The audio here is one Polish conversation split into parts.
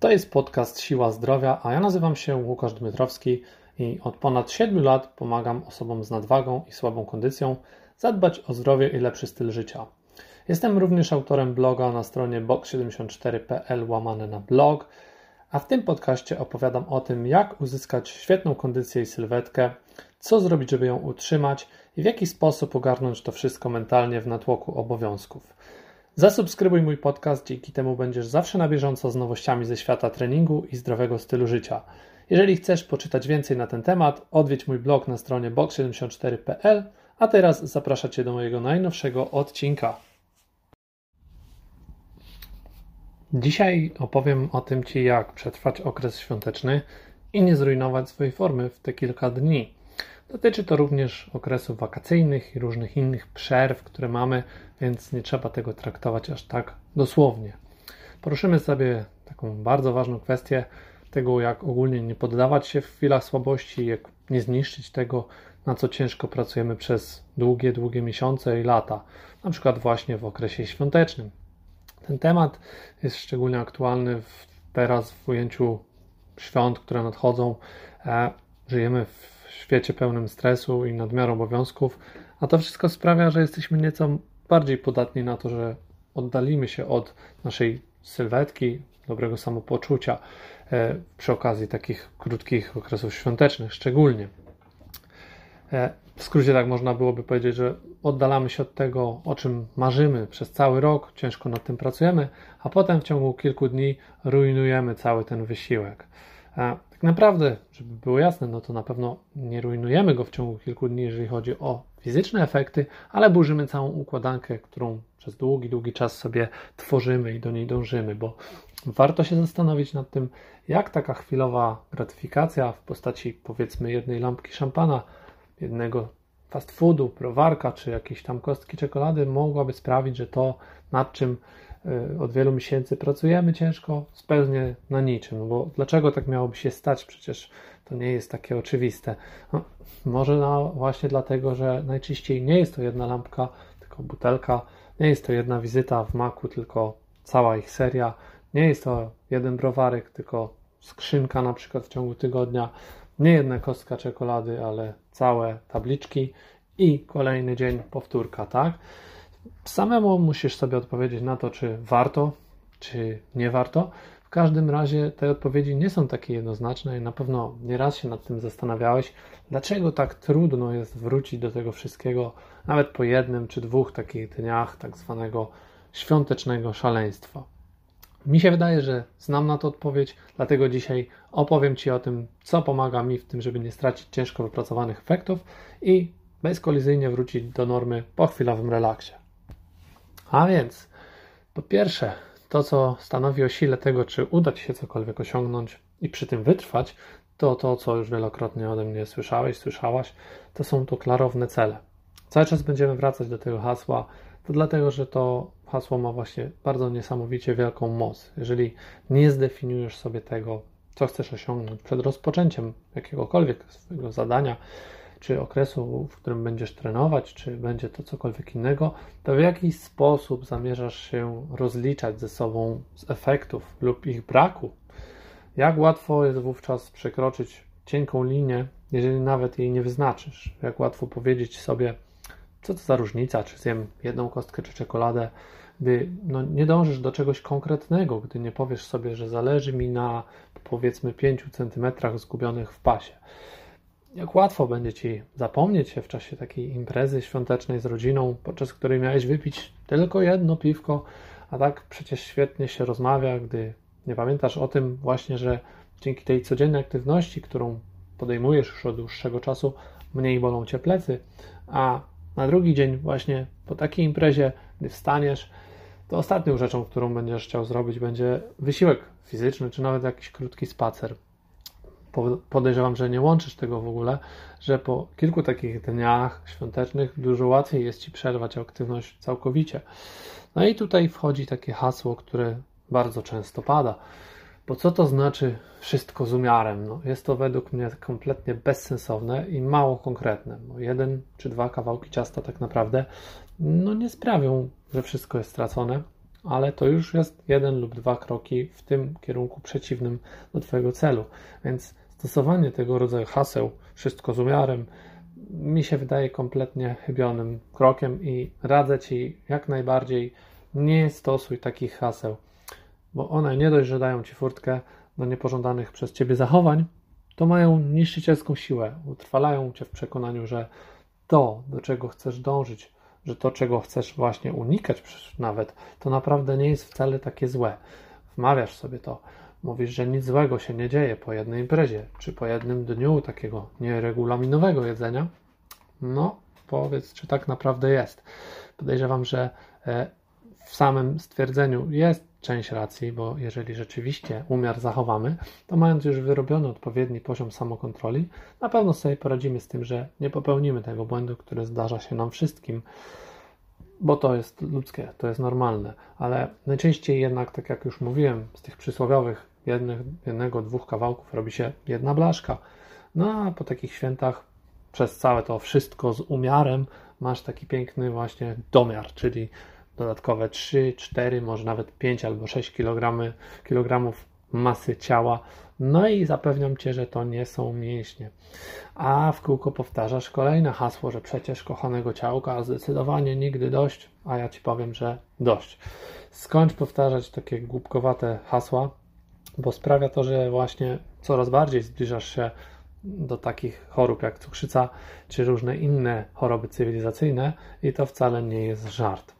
To jest podcast Siła Zdrowia, a ja nazywam się Łukasz Dmytrowski i od ponad 7 lat pomagam osobom z nadwagą i słabą kondycją zadbać o zdrowie i lepszy styl życia. Jestem również autorem bloga na stronie box74.pl łamane na blog, a w tym podcaście opowiadam o tym, jak uzyskać świetną kondycję i sylwetkę, co zrobić, żeby ją utrzymać i w jaki sposób ogarnąć to wszystko mentalnie w natłoku obowiązków. Zasubskrybuj mój podcast, dzięki temu będziesz zawsze na bieżąco z nowościami ze świata treningu i zdrowego stylu życia. Jeżeli chcesz poczytać więcej na ten temat, odwiedź mój blog na stronie box74.pl, a teraz zapraszam Cię do mojego najnowszego odcinka. Dzisiaj opowiem o tym Ci, jak przetrwać okres świąteczny i nie zrujnować swojej formy w te kilka dni. Dotyczy to również okresów wakacyjnych i różnych innych przerw, które mamy, więc nie trzeba tego traktować aż tak dosłownie. Poruszymy sobie taką bardzo ważną kwestię tego, jak ogólnie nie poddawać się w chwilach słabości, jak nie zniszczyć tego, na co ciężko pracujemy przez długie, długie miesiące i lata, na przykład właśnie w okresie świątecznym. Ten temat jest szczególnie aktualny w, teraz w ujęciu świąt, które nadchodzą. E, żyjemy w świecie pełnym stresu i nadmiaru obowiązków, a to wszystko sprawia, że jesteśmy nieco bardziej podatni na to, że oddalimy się od naszej sylwetki, dobrego samopoczucia e, przy okazji takich krótkich okresów świątecznych, szczególnie. E, w skrócie tak można byłoby powiedzieć, że oddalamy się od tego, o czym marzymy przez cały rok, ciężko nad tym pracujemy, a potem w ciągu kilku dni rujnujemy cały ten wysiłek. Tak naprawdę, żeby było jasne, no to na pewno nie rujnujemy go w ciągu kilku dni, jeżeli chodzi o fizyczne efekty, ale burzymy całą układankę, którą przez długi, długi czas sobie tworzymy i do niej dążymy, bo warto się zastanowić nad tym, jak taka chwilowa gratyfikacja w postaci powiedzmy jednej lampki szampana, jednego fast foodu, prowarka czy jakiejś tam kostki czekolady mogłaby sprawić, że to nad czym Y, od wielu miesięcy pracujemy ciężko, spełznie na niczym. Bo dlaczego tak miałoby się stać? Przecież to nie jest takie oczywiste. No, może właśnie dlatego, że najczęściej nie jest to jedna lampka, tylko butelka, nie jest to jedna wizyta w maku, tylko cała ich seria, nie jest to jeden browarek, tylko skrzynka na przykład w ciągu tygodnia, nie jedna kostka czekolady, ale całe tabliczki i kolejny dzień powtórka, tak? Samemu musisz sobie odpowiedzieć na to, czy warto, czy nie warto. W każdym razie te odpowiedzi nie są takie jednoznaczne i na pewno nieraz się nad tym zastanawiałeś, dlaczego tak trudno jest wrócić do tego wszystkiego, nawet po jednym czy dwóch takich dniach tak zwanego świątecznego szaleństwa. Mi się wydaje, że znam na to odpowiedź, dlatego dzisiaj opowiem Ci o tym, co pomaga mi w tym, żeby nie stracić ciężko wypracowanych efektów i bezkolizyjnie wrócić do normy po chwilowym relaksie. A więc, po pierwsze, to co stanowi o sile tego, czy uda Ci się cokolwiek osiągnąć i przy tym wytrwać, to to, co już wielokrotnie ode mnie słyszałeś, słyszałaś, to są to klarowne cele. Cały czas będziemy wracać do tego hasła, to dlatego, że to hasło ma właśnie bardzo niesamowicie wielką moc. Jeżeli nie zdefiniujesz sobie tego, co chcesz osiągnąć przed rozpoczęciem jakiegokolwiek swojego zadania, czy okresu, w którym będziesz trenować, czy będzie to cokolwiek innego, to w jakiś sposób zamierzasz się rozliczać ze sobą z efektów lub ich braku. Jak łatwo jest wówczas przekroczyć cienką linię, jeżeli nawet jej nie wyznaczysz? Jak łatwo powiedzieć sobie, co to za różnica, czy zjem jedną kostkę, czy czekoladę, gdy no, nie dążysz do czegoś konkretnego, gdy nie powiesz sobie, że zależy mi na powiedzmy 5 centymetrach zgubionych w pasie. Jak łatwo będzie ci zapomnieć się w czasie takiej imprezy świątecznej z rodziną, podczas której miałeś wypić tylko jedno piwko, a tak przecież świetnie się rozmawia, gdy nie pamiętasz o tym właśnie, że dzięki tej codziennej aktywności, którą podejmujesz już od dłuższego czasu, mniej bolą cię plecy, a na drugi dzień właśnie po takiej imprezie, gdy wstaniesz, to ostatnią rzeczą, którą będziesz chciał zrobić, będzie wysiłek fizyczny, czy nawet jakiś krótki spacer podejrzewam, że nie łączysz tego w ogóle, że po kilku takich dniach świątecznych dużo łatwiej jest ci przerwać aktywność całkowicie. No i tutaj wchodzi takie hasło, które bardzo często pada. Bo co to znaczy wszystko z umiarem? No, jest to według mnie kompletnie bezsensowne i mało konkretne. Bo jeden czy dwa kawałki ciasta tak naprawdę no, nie sprawią, że wszystko jest stracone. ale to już jest jeden lub dwa kroki w tym kierunku przeciwnym do Twojego celu. Więc stosowanie tego rodzaju haseł, wszystko z umiarem, mi się wydaje kompletnie chybionym krokiem i radzę Ci jak najbardziej nie stosuj takich haseł, bo one nie dość, że dają Ci furtkę do niepożądanych przez Ciebie zachowań, to mają niszczycielską siłę, utrwalają Cię w przekonaniu, że to, do czego chcesz dążyć, że to, czego chcesz właśnie unikać nawet, to naprawdę nie jest wcale takie złe. Wmawiasz sobie to. Mówisz, że nic złego się nie dzieje po jednej imprezie, czy po jednym dniu takiego nieregulaminowego jedzenia. No, powiedz, czy tak naprawdę jest. Podejrzewam, że e, w samym stwierdzeniu jest część racji, bo jeżeli rzeczywiście umiar zachowamy, to mając już wyrobiony odpowiedni poziom samokontroli, na pewno sobie poradzimy z tym, że nie popełnimy tego błędu, który zdarza się nam wszystkim, bo to jest ludzkie, to jest normalne, ale najczęściej jednak, tak jak już mówiłem, z tych przysłowiowych jednych, jednego, dwóch kawałków robi się jedna blaszka. No a po takich świętach przez całe to wszystko z umiarem masz taki piękny właśnie domiar, czyli dodatkowe 3, 4, może nawet 5 albo 6 kg, kilogramów masy ciała. No i zapewniam Cię, że to nie są mięśnie. A w kółko powtarzasz kolejne hasło, że przecież kochanego ciałka zdecydowanie nigdy dość, a ja Ci powiem, że dość. Skończ powtarzać takie głupkowate hasła, bo sprawia to, że właśnie coraz bardziej zbliżasz się do takich chorób jak cukrzyca czy różne inne choroby cywilizacyjne i to wcale nie jest żart.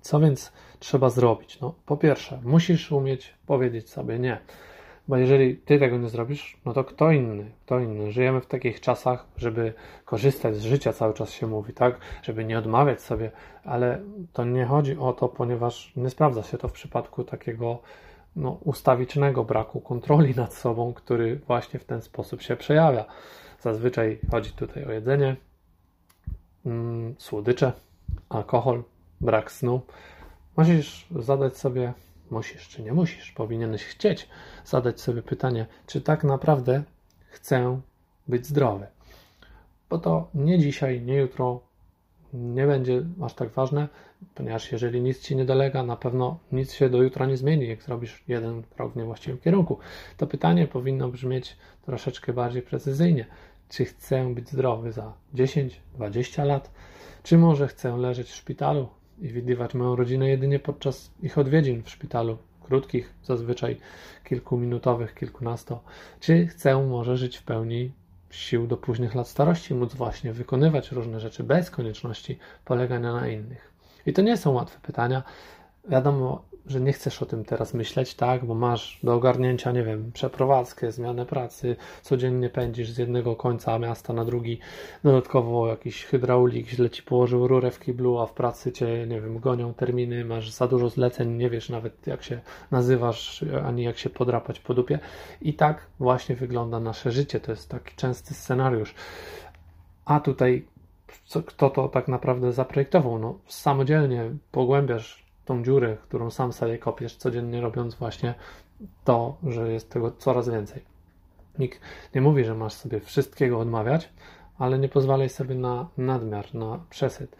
Co więc trzeba zrobić? No, po pierwsze, musisz umieć powiedzieć sobie nie. Bo jeżeli ty tego nie zrobisz, no to kto inny? Kto inny? Żyjemy w takich czasach, żeby korzystać z życia, cały czas się mówi, tak? Żeby nie odmawiać sobie, ale to nie chodzi o to, ponieważ nie sprawdza się to w przypadku takiego no, ustawicznego braku kontroli nad sobą, który właśnie w ten sposób się przejawia. Zazwyczaj chodzi tutaj o jedzenie, mm, słodycze, alkohol, brak snu. Musisz zadać sobie, musisz czy nie musisz, powinieneś chcieć zadać sobie pytanie, czy tak naprawdę chcę być zdrowy. Bo to nie dzisiaj, nie jutro nie będzie aż tak ważne, ponieważ jeżeli nic ci nie dolega, na pewno nic się do jutra nie zmieni, jak zrobisz jeden krok w niewłaściwym kierunku. To pytanie powinno brzmieć troszeczkę bardziej precyzyjnie. Czy chcę być zdrowy za 10, 20 lat? Czy może chcę leżeć w szpitalu i widywać moją rodzinę jedynie podczas ich odwiedzin w szpitalu, krótkich, zazwyczaj kilkuminutowych, kilkunasto, czy chcę może żyć w pełni sił do późnych lat starości, móc właśnie wykonywać różne rzeczy bez konieczności polegania na innych. I to nie są łatwe pytania. Wiadomo, że nie chcesz o tym teraz myśleć, tak, bo masz do ogarnięcia, nie wiem, przeprowadzkę, zmianę pracy, codziennie pędzisz z jednego końca miasta na drugi, dodatkowo jakiś hydraulik źle ci położył rurę w kiblu, a w pracy cię, nie wiem, gonią terminy, masz za dużo zleceń, nie wiesz nawet jak się nazywasz, ani jak się podrapać po dupie. I tak właśnie wygląda nasze życie, to jest taki częsty scenariusz. A tutaj co, kto to tak naprawdę zaprojektował? No, samodzielnie pogłębiasz tą dziurę, którą sam sobie kopiesz codziennie, robiąc właśnie to, że jest tego coraz więcej. Nikt nie mówi, że masz sobie wszystkiego odmawiać, ale nie pozwalaj sobie na nadmiar, na przesyt.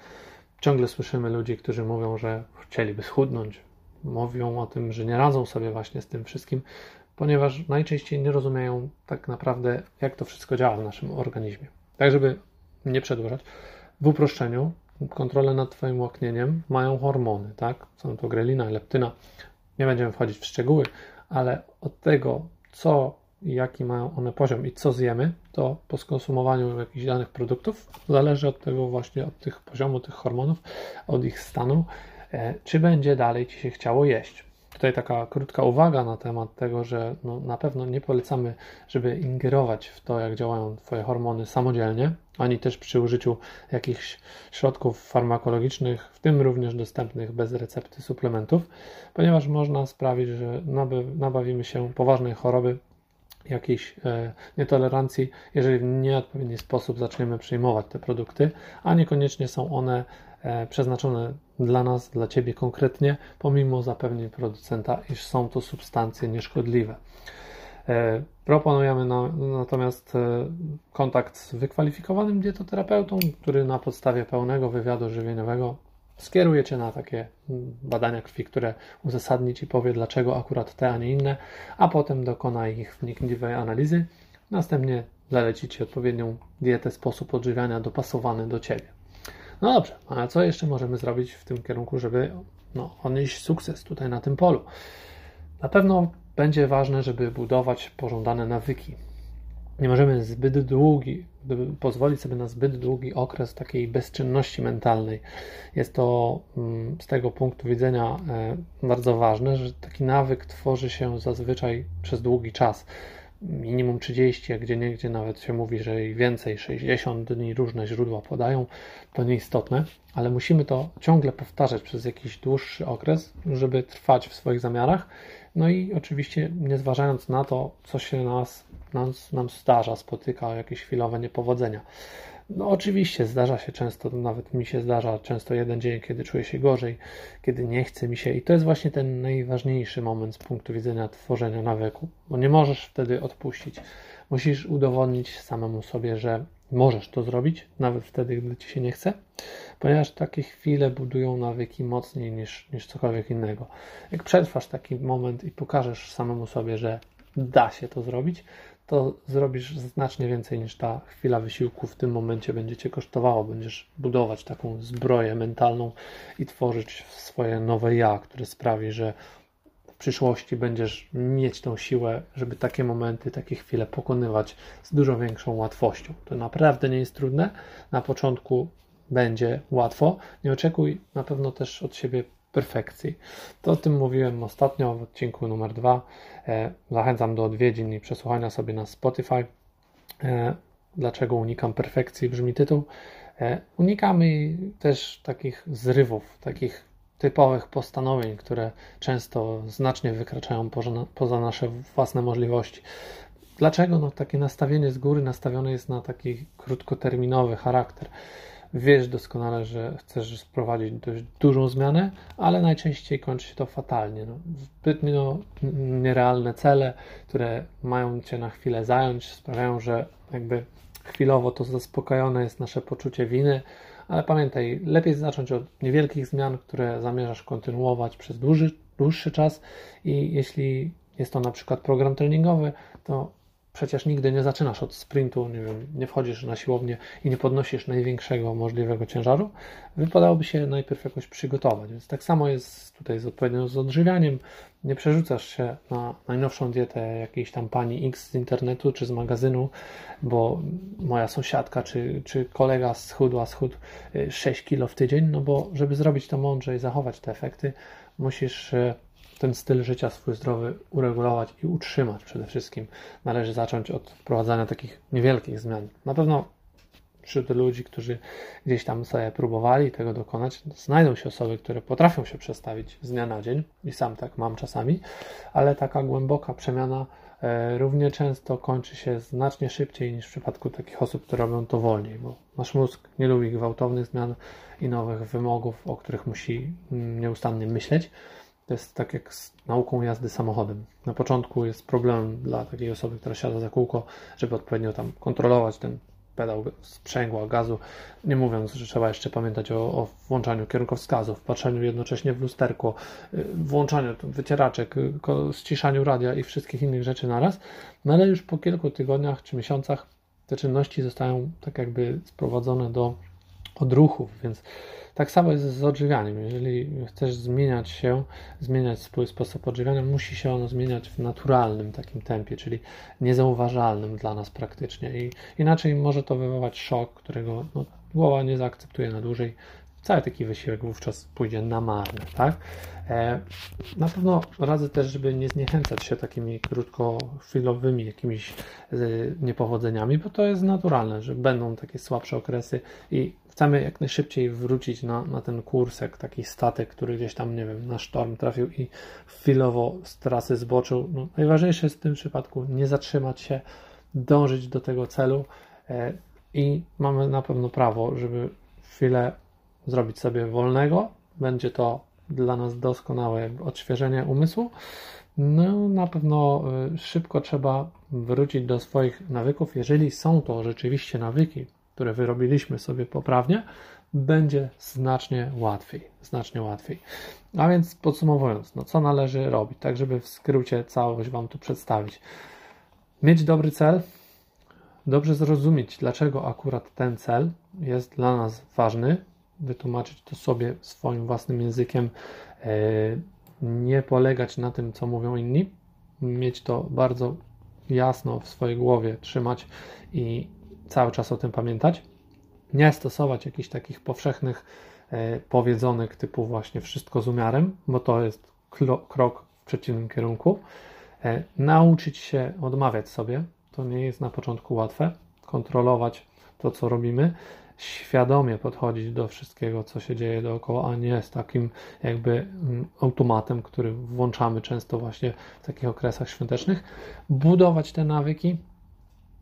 Ciągle słyszymy ludzi, którzy mówią, że chcieliby schudnąć. Mówią o tym, że nie radzą sobie właśnie z tym wszystkim, ponieważ najczęściej nie rozumieją tak naprawdę, jak to wszystko działa w naszym organizmie. Tak, żeby nie przedłużać, w uproszczeniu kontrolę nad Twoim łaknieniem mają hormony, tak? Są to grelina, leptyna. Nie będziemy wchodzić w szczegóły, ale od tego, co i jaki mają one poziom i co zjemy, to po skonsumowaniu jakichś danych produktów zależy od tego właśnie, od tych poziomu tych hormonów, od ich stanu, e, czy będzie dalej Ci się chciało jeść. Tutaj taka krótka uwaga na temat tego, że no, na pewno nie polecamy, żeby ingerować w to, jak działają Twoje hormony samodzielnie, ani też przy użyciu jakichś środków farmakologicznych, w tym również dostępnych bez recepty suplementów, ponieważ można sprawić, że nabawimy się poważnej choroby, jakiejś e, nietolerancji, jeżeli w nieodpowiedni sposób zaczniemy przyjmować te produkty, a niekoniecznie są one przeznaczone dla nas, dla Ciebie konkretnie, pomimo zapewnień producenta, iż są to substancje nieszkodliwe. E, proponujemy na, natomiast e, kontakt z wykwalifikowanym dietoterapeutą, który na podstawie pełnego wywiadu żywieniowego skieruje Cię na takie badania krwi, które uzasadni Ci, powie dlaczego akurat te, a nie inne, a potem dokona ich wnikliwej analizy. Następnie zaleci Ci odpowiednią dietę, sposób odżywiania dopasowany do Ciebie. No dobrze, a co jeszcze możemy zrobić w tym kierunku, żeby no, odnieść sukces tutaj na tym polu? Na pewno będzie ważne, żeby budować pożądane nawyki. Nie możemy zbyt długi, pozwolić sobie na zbyt długi okres takiej bezczynności mentalnej. Jest to mm, z tego punktu widzenia e, bardzo ważne, że taki nawyk tworzy się zazwyczaj przez długi czas minimum 30, a gdzie niegdzie nawet się mówi, że i więcej, 60 dni różne źródła podają, to nieistotne, ale musimy to ciągle powtarzać przez jakiś dłuższy okres, żeby trwać w swoich zamiarach. No i oczywiście nie zważając na to, co się nas, nas nam zdarza, spotyka, jakieś chwilowe niepowodzenia. No oczywiście zdarza się często, nawet mi się zdarza często jeden dzień, kiedy czuję się gorzej, kiedy nie chce mi się i to jest właśnie ten najważniejszy moment z punktu widzenia tworzenia nawyku, bo nie możesz wtedy odpuścić. Musisz udowodnić samemu sobie, że możesz to zrobić, nawet wtedy, gdy ci się nie chce, ponieważ takie chwile budują nawyki mocniej niż, niż cokolwiek innego. Jak przetrwasz taki moment i pokażesz samemu sobie, że da się to zrobić, to zrobisz znacznie więcej niż ta chwila wysiłku w tym momencie będzie cię kosztowało. Będziesz budować taką zbroję mentalną i tworzyć swoje nowe ja, które sprawi, że w przyszłości będziesz mieć tą siłę, żeby takie momenty, takie chwile pokonywać z dużo większą łatwością. To naprawdę nie jest trudne. Na początku będzie łatwo. Nie oczekuj na pewno też od siebie perfekcji. To o tym mówiłem ostatnio w odcinku numer dwa. E, zachęcam do odwiedzin i przesłuchania sobie na Spotify. E, dlaczego unikam perfekcji? Brzmi tytuł. E, unikamy też takich zrywów, takich typowych postanowień, które często znacznie wykraczają poza nasze własne możliwości. Dlaczego? No, takie nastawienie z góry nastawione jest na taki krótkoterminowy charakter wiesz doskonale, że chcesz sprowadzić dość dużą zmianę, ale najczęściej kończy się to fatalnie. No, zbytnio nierealne cele, które mają cię na chwilę zająć, sprawiają, że jakby chwilowo to zaspokojone jest nasze poczucie winy, ale pamiętaj, lepiej zacząć od niewielkich zmian, które zamierzasz kontynuować przez dłuższy, dłuższy czas i jeśli jest to na przykład program treningowy, to Przecież nigdy nie zaczynasz od sprintu, nie wiem, nie wchodzisz na siłownię i nie podnosisz największego możliwego ciężaru. Wypadałoby się najpierw jakoś przygotować. Więc tak samo jest tutaj z odpowiednio z odżywianiem. Nie przerzucasz się na najnowszą dietę jakiejś tam pani X z internetu czy z magazynu, bo moja sąsiadka czy, czy kolega schudła, schudł 6 y, kilo w tydzień, no bo żeby zrobić to mądrze i zachować te efekty, musisz y, ten styl życia swój zdrowy uregulować i utrzymać przede wszystkim. Należy zacząć od wprowadzania takich niewielkich zmian. Na pewno wśród ludzi, którzy gdzieś tam sobie próbowali tego dokonać, znajdą się osoby, które potrafią się przestawić z dnia na dzień i sam tak mam czasami, ale taka głęboka przemiana e, równie często kończy się znacznie szybciej niż w przypadku takich osób, które robią to wolniej, bo nasz mózg nie lubi gwałtownych zmian i nowych wymogów, o których musi mm, nieustannie myśleć. To jest tak jak z nauką jazdy samochodem. Na początku jest problem dla takiej osoby, która siada za kółko, żeby odpowiednio tam kontrolować ten pedał sprzęgła, gazu, nie mówiąc, że trzeba jeszcze pamiętać o, o włączaniu kierunkowskazów, patrzeniu jednocześnie w lusterko, y, włączaniu wycieraczek, y, ściszaniu radia i wszystkich innych rzeczy naraz, no ale już po kilku tygodniach czy miesiącach te czynności zostają tak jakby sprowadzone do odruchów, więc tak samo jest z odżywianiem. Jeżeli chcesz zmieniać się, zmieniać swój sposób odżywiania, musi się ono zmieniać w naturalnym takim tempie, czyli niezauważalnym dla nas praktycznie. I inaczej może to wywołać szok, którego no, głowa nie zaakceptuje na dłużej. Cały taki wysiłek wówczas pójdzie na marne, tak? E, na pewno radzę też, żeby nie zniechęcać się takimi krótkochwilowymi jakimiś e, niepowodzeniami, bo to jest naturalne, że będą takie słabsze okresy i chcemy jak najszybciej wrócić na, na ten kursek, taki statek, który gdzieś tam, nie wiem, na sztorm trafił i chwilowo z trasy zboczył. No, najważniejsze jest w tym przypadku nie zatrzymać się, dążyć do tego celu e, i mamy na pewno prawo, żeby chwilę zrobić sobie wolnego. Będzie to dla nas doskonałe odświeżenie umysłu. No, na pewno e, szybko trzeba wrócić do swoich nawyków, jeżeli są to rzeczywiście nawyki, które wyrobiliśmy sobie poprawnie, będzie znacznie łatwiej, znacznie łatwiej. A więc podsumowując, no co należy robić, tak żeby w skrócie całość Wam tu przedstawić. Mieć dobry cel, dobrze zrozumieć, dlaczego akurat ten cel jest dla nas ważny, wytłumaczyć to sobie swoim własnym językiem, e, nie polegać na tym, co mówią inni, mieć to bardzo jasno w swojej głowie, trzymać i cały czas o tym pamiętać. Nie stosować jakichś takich powszechnych e, powiedzonek typu właśnie wszystko z umiarem, bo to jest krok w przeciwnym kierunku. E, nauczyć się odmawiać sobie, to nie jest na początku łatwe, kontrolować to, co robimy, świadomie podchodzić do wszystkiego, co się dzieje dookoła, a nie z takim jakby mm, automatem, który włączamy często właśnie w takich okresach świątecznych. Budować te nawyki,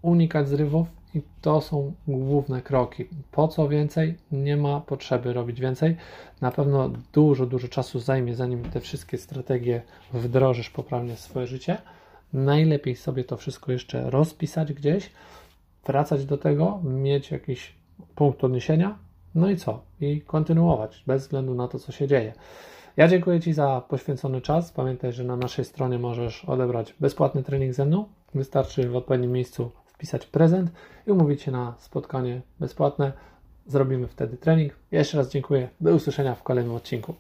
unikać zrywów i to są główne kroki. Po co więcej? Nie ma potrzeby robić więcej. Na pewno dużo, dużo czasu zajmie, zanim te wszystkie strategie wdrożysz poprawnie w swoje życie. Najlepiej sobie to wszystko jeszcze rozpisać gdzieś, wracać do tego, mieć jakiś punkt odniesienia, no i co? I kontynuować, bez względu na to, co się dzieje. Ja dziękuję Ci za poświęcony czas. Pamiętaj, że na naszej stronie możesz odebrać bezpłatny trening ze mną. Wystarczy w odpowiednim miejscu wpisać prezent i umówić się na spotkanie bezpłatne. Zrobimy wtedy trening. Jeszcze raz dziękuję. Do usłyszenia w kolejnym odcinku.